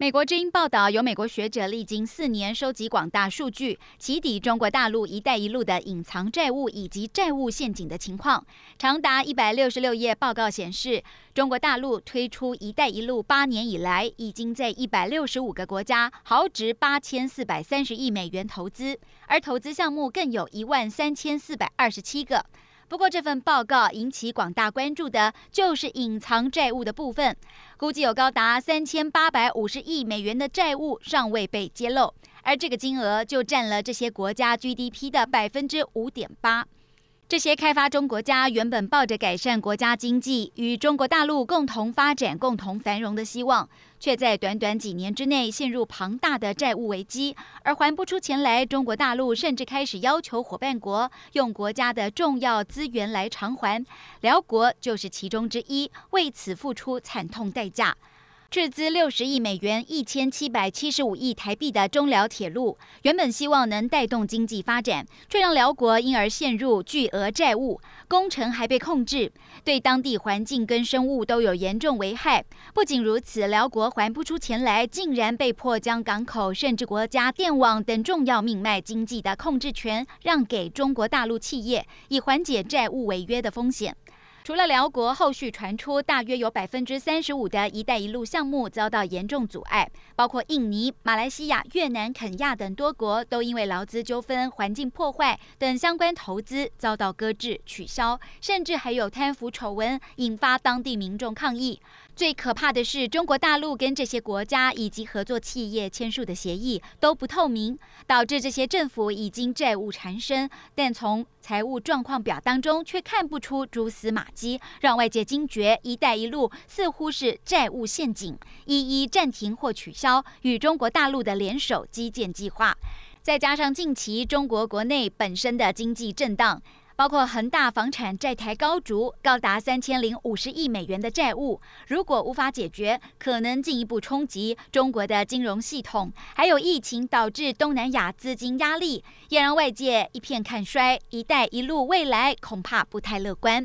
美国之音报道，有美国学者历经四年收集广大数据，起底中国大陆“一带一路”的隐藏债务以及债务陷阱的情况。长达一百六十六页报告显示，中国大陆推出“一带一路”八年以来，已经在一百六十五个国家豪值八千四百三十亿美元投资，而投资项目更有一万三千四百二十七个。不过，这份报告引起广大关注的就是隐藏债务的部分，估计有高达三千八百五十亿美元的债务尚未被揭露，而这个金额就占了这些国家 GDP 的百分之五点八。这些开发中国家原本抱着改善国家经济、与中国大陆共同发展、共同繁荣的希望，却在短短几年之内陷入庞大的债务危机，而还不出钱来。中国大陆甚至开始要求伙伴国用国家的重要资源来偿还，寮国就是其中之一，为此付出惨痛代价。斥资六十亿美元、一千七百七十五亿台币的中辽铁路，原本希望能带动经济发展，却让辽国因而陷入巨额债务，工程还被控制，对当地环境跟生物都有严重危害。不仅如此，辽国还不出钱来，竟然被迫将港口甚至国家电网等重要命脉经济的控制权让给中国大陆企业，以缓解债务违约的风险。除了辽国，后续传出大约有百分之三十五的一带一路项目遭到严重阻碍，包括印尼、马来西亚、越南、肯亚等多国都因为劳资纠纷、环境破坏等相关投资遭到搁置、取消，甚至还有贪腐丑闻引发当地民众抗议。最可怕的是，中国大陆跟这些国家以及合作企业签署的协议都不透明，导致这些政府已经债务缠身，但从财务状况表当中却看不出蛛丝马迹，机让外界惊觉“一带一路”似乎是债务陷阱，一一暂停或取消与中国大陆的联手基建计划。再加上近期中国国内本身的经济震荡。包括恒大房产债台高筑，高达三千零五十亿美元的债务，如果无法解决，可能进一步冲击中国的金融系统。还有疫情导致东南亚资金压力，也让外界一片看衰。一带一路未来恐怕不太乐观。